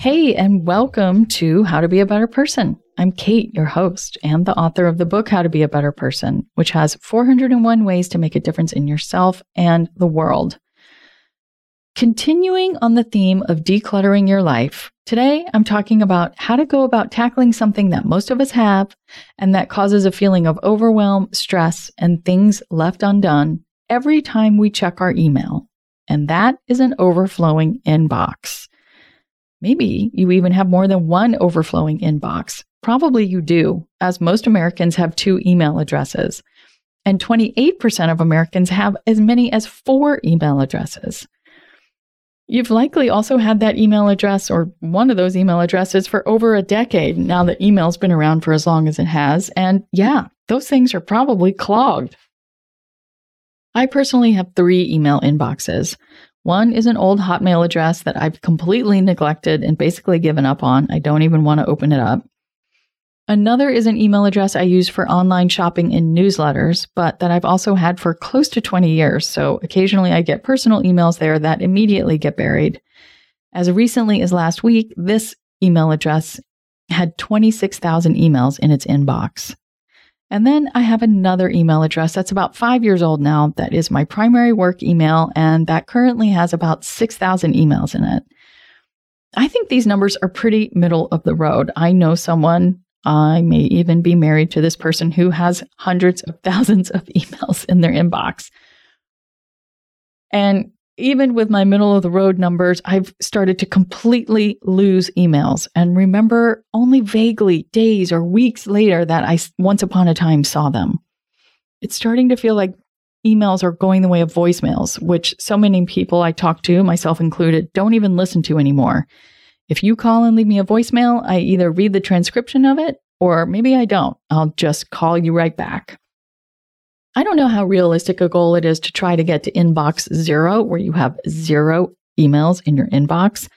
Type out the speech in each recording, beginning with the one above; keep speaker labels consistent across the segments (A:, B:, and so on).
A: Hey, and welcome to How to Be a Better Person. I'm Kate, your host, and the author of the book How to Be a Better Person, which has 401 ways to make a difference in yourself and the world. Continuing on the theme of decluttering your life, today I'm talking about how to go about tackling something that most of us have and that causes a feeling of overwhelm, stress, and things left undone every time we check our email. And that is an overflowing inbox. Maybe you even have more than one overflowing inbox. Probably you do, as most Americans have two email addresses. And 28% of Americans have as many as four email addresses. You've likely also had that email address or one of those email addresses for over a decade now that email's been around for as long as it has. And yeah, those things are probably clogged. I personally have three email inboxes. One is an old Hotmail address that I've completely neglected and basically given up on. I don't even want to open it up. Another is an email address I use for online shopping and newsletters, but that I've also had for close to 20 years. So occasionally I get personal emails there that immediately get buried. As recently as last week, this email address had 26,000 emails in its inbox. And then I have another email address that's about five years old now. That is my primary work email, and that currently has about 6,000 emails in it. I think these numbers are pretty middle of the road. I know someone I may even be married to this person who has hundreds of thousands of emails in their inbox. And even with my middle of the road numbers, I've started to completely lose emails and remember only vaguely days or weeks later that I once upon a time saw them. It's starting to feel like emails are going the way of voicemails, which so many people I talk to, myself included, don't even listen to anymore. If you call and leave me a voicemail, I either read the transcription of it or maybe I don't. I'll just call you right back. I don't know how realistic a goal it is to try to get to inbox zero, where you have zero emails in your inbox,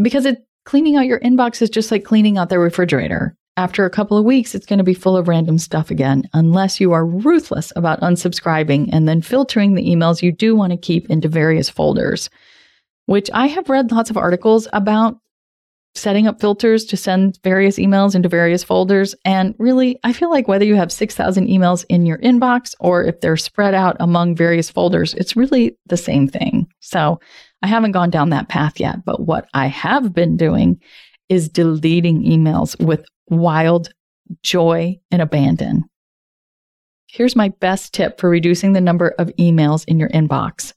A: because it, cleaning out your inbox is just like cleaning out the refrigerator. After a couple of weeks, it's going to be full of random stuff again, unless you are ruthless about unsubscribing and then filtering the emails you do want to keep into various folders, which I have read lots of articles about setting up filters to send various emails into various folders. And really, I feel like whether you have 6,000 emails in your inbox or if they're spread out among various folders, it's really the same thing. So I haven't gone down that path yet. But what I have been doing is deleting emails with wild joy and abandon. Here's my best tip for reducing the number of emails in your inbox.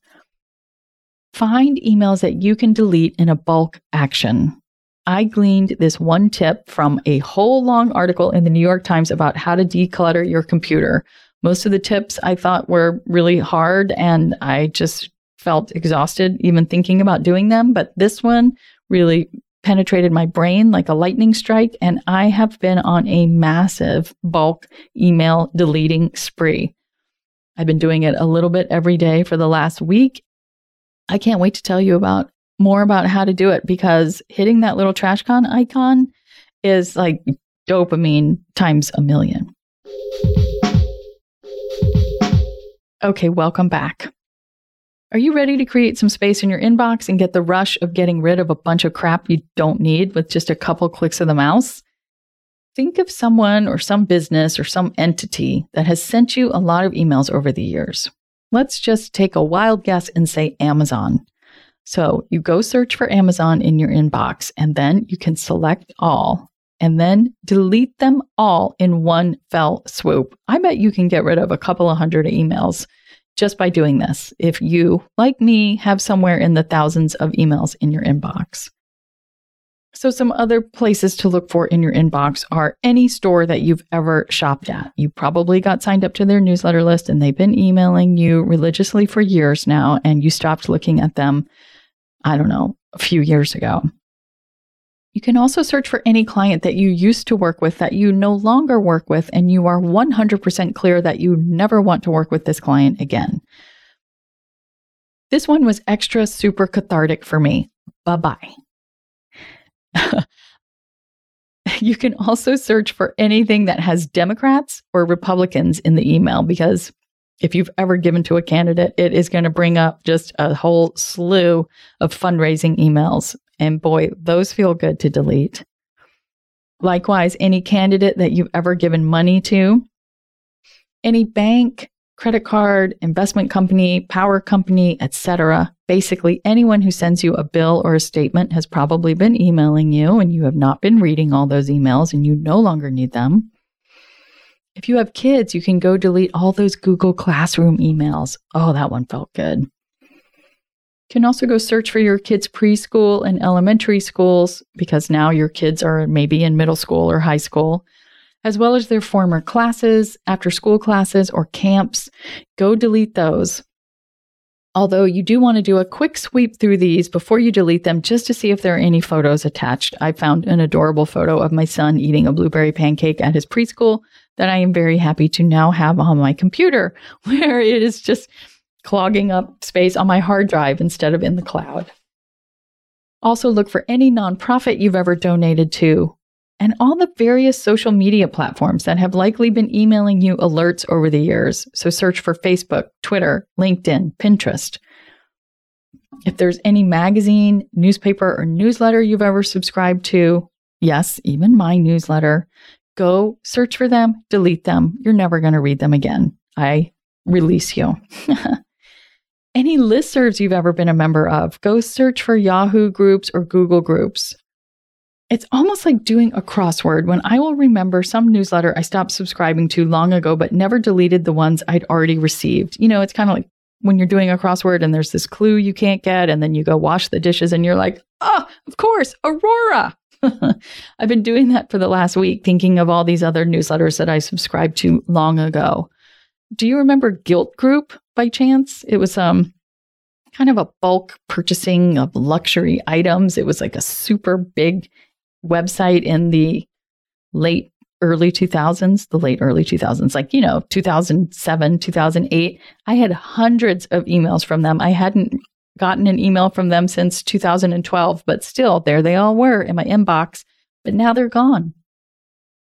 A: Find emails that you can delete in a bulk action. I gleaned this one tip from a whole long article in the New York Times about how to declutter your computer. Most of the tips I thought were really hard and I just felt exhausted even thinking about doing them. But this one really penetrated my brain like a lightning strike. And I have been on a massive bulk email deleting spree. I've been doing it a little bit every day for the last week. I can't wait to tell you about more about how to do it because hitting that little trash can icon is like dopamine times a million. Okay, welcome back. Are you ready to create some space in your inbox and get the rush of getting rid of a bunch of crap you don't need with just a couple clicks of the mouse? Think of someone or some business or some entity that has sent you a lot of emails over the years. Let's just take a wild guess and say Amazon. So you go search for Amazon in your inbox and then you can select all. and then delete them all in one fell swoop. I bet you can get rid of a couple of hundred emails just by doing this if you, like me, have somewhere in the thousands of emails in your inbox. So, some other places to look for in your inbox are any store that you've ever shopped at. You probably got signed up to their newsletter list and they've been emailing you religiously for years now, and you stopped looking at them, I don't know, a few years ago. You can also search for any client that you used to work with that you no longer work with, and you are 100% clear that you never want to work with this client again. This one was extra super cathartic for me. Bye bye. you can also search for anything that has Democrats or Republicans in the email because if you've ever given to a candidate, it is going to bring up just a whole slew of fundraising emails. And boy, those feel good to delete. Likewise, any candidate that you've ever given money to, any bank, credit card, investment company, power company, etc. Basically, anyone who sends you a bill or a statement has probably been emailing you and you have not been reading all those emails and you no longer need them. If you have kids, you can go delete all those Google Classroom emails. Oh, that one felt good. You can also go search for your kids' preschool and elementary schools because now your kids are maybe in middle school or high school as well as their former classes, after school classes, or camps. Go delete those. Although you do want to do a quick sweep through these before you delete them just to see if there are any photos attached. I found an adorable photo of my son eating a blueberry pancake at his preschool that I am very happy to now have on my computer, where it is just clogging up space on my hard drive instead of in the cloud. Also, look for any nonprofit you've ever donated to and all the various social media platforms that have likely been emailing you alerts over the years. So search for Facebook, Twitter, LinkedIn, Pinterest. If there's any magazine, newspaper, or newsletter you've ever subscribed to, yes, even my newsletter, go search for them, delete them. You're never going to read them again. I release you. any listservs you've ever been a member of, go search for Yahoo groups or Google groups. It's almost like doing a crossword when I will remember some newsletter I stopped subscribing to long ago, but never deleted the ones I'd already received. You know, it's kind of like when you're doing a crossword and there's this clue you can't get, and then you go wash the dishes and you're like, oh, of course, Aurora. I've been doing that for the last week, thinking of all these other newsletters that I subscribed to long ago. Do you remember Gilt Groupe by chance? It was um kind of a bulk purchasing of luxury items. It was like a super big website in the late early 2000s, the late early 2000s, like, you know, 2007, 2008. I had hundreds of emails from them. I hadn't gotten an email from them since 2012, but still, there they all were in my inbox. But now they're gone.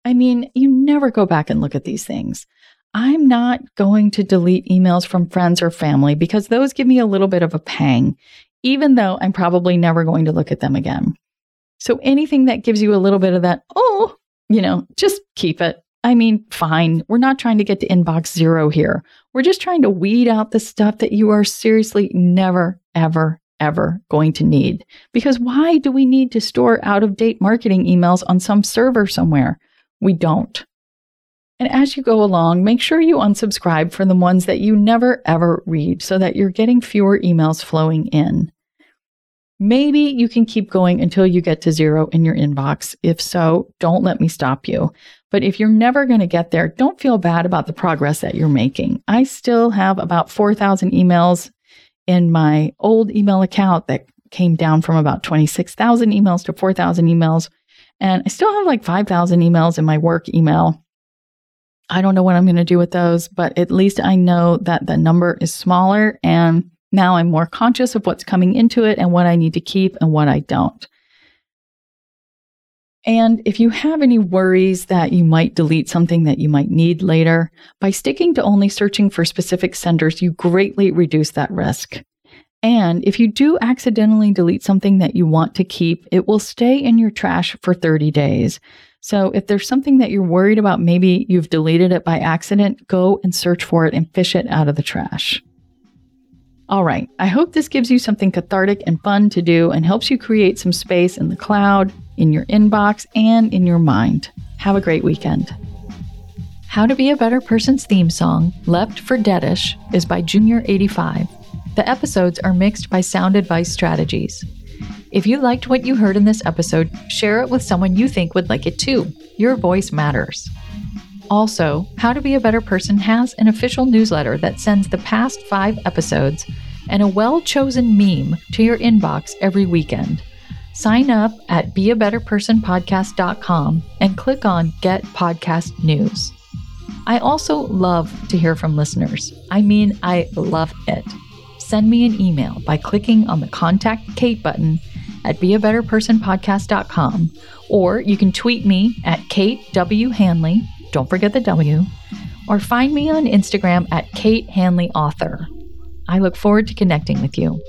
A: I mean, you never go back and look at these things. I'm not going to delete emails from friends or family because those give me a little bit of a pang, even though I'm probably never going to look at them again. So anything that gives you a little bit of that, oh, you know, just keep it. I mean, fine. We're not trying to get to inbox zero here. We're just trying to weed out the stuff that you are seriously never, ever, ever going to need. Because why do we need to store out of date marketing emails on some server somewhere? We don't. And as you go along, make sure you unsubscribe from the ones that you never ever read so that you're getting fewer emails flowing in. Maybe you can keep going until you get to zero in your inbox. If so, don't let me stop you. But if you're never going to get there, don't feel bad about the progress that you're making. I still have about 4,000 emails in my old email account that came down from about 26,000 emails to 4,000 emails. And I still have like 5,000 emails in my work email. I don't know what I'm going to do with those, but at least I know that the number is smaller and now I'm more conscious of what's coming into it and what I need to keep and what I don't. And if you have any worries that you might delete something that you might need later, by sticking to only searching for specific senders, you greatly reduce that risk. And if you do accidentally delete something that you want to keep, it will stay in your trash for 30 days. So if there's something that you're worried about, maybe you've deleted it by accident, go and search for it and fish it out of the trash. All right, I hope this gives you something cathartic and fun to do and helps you create some space in the cloud in your inbox and in your mind. Have a great weekend. How to Be a Better Person's theme song, Left for Deadish, is by Junior85. The episodes are mixed by Sound Advice Strategies. If you liked what you heard in this episode, share it with someone you think would like it too. Your voice matters. Also, How to Be a Better Person has an official newsletter that sends the past five episodes and a well chosen meme to your inbox every weekend. Sign up at beabetterpersonpodcast.com and click on Get Podcast News. I also love to hear from listeners. I mean, I love it. Send me an email by clicking on the Contact Kate button at beabetterpersonpodcast.com or you can tweet me at Kate W. Hanley, don't forget the W, or find me on Instagram at Kate Hanley Author. I look forward to connecting with you.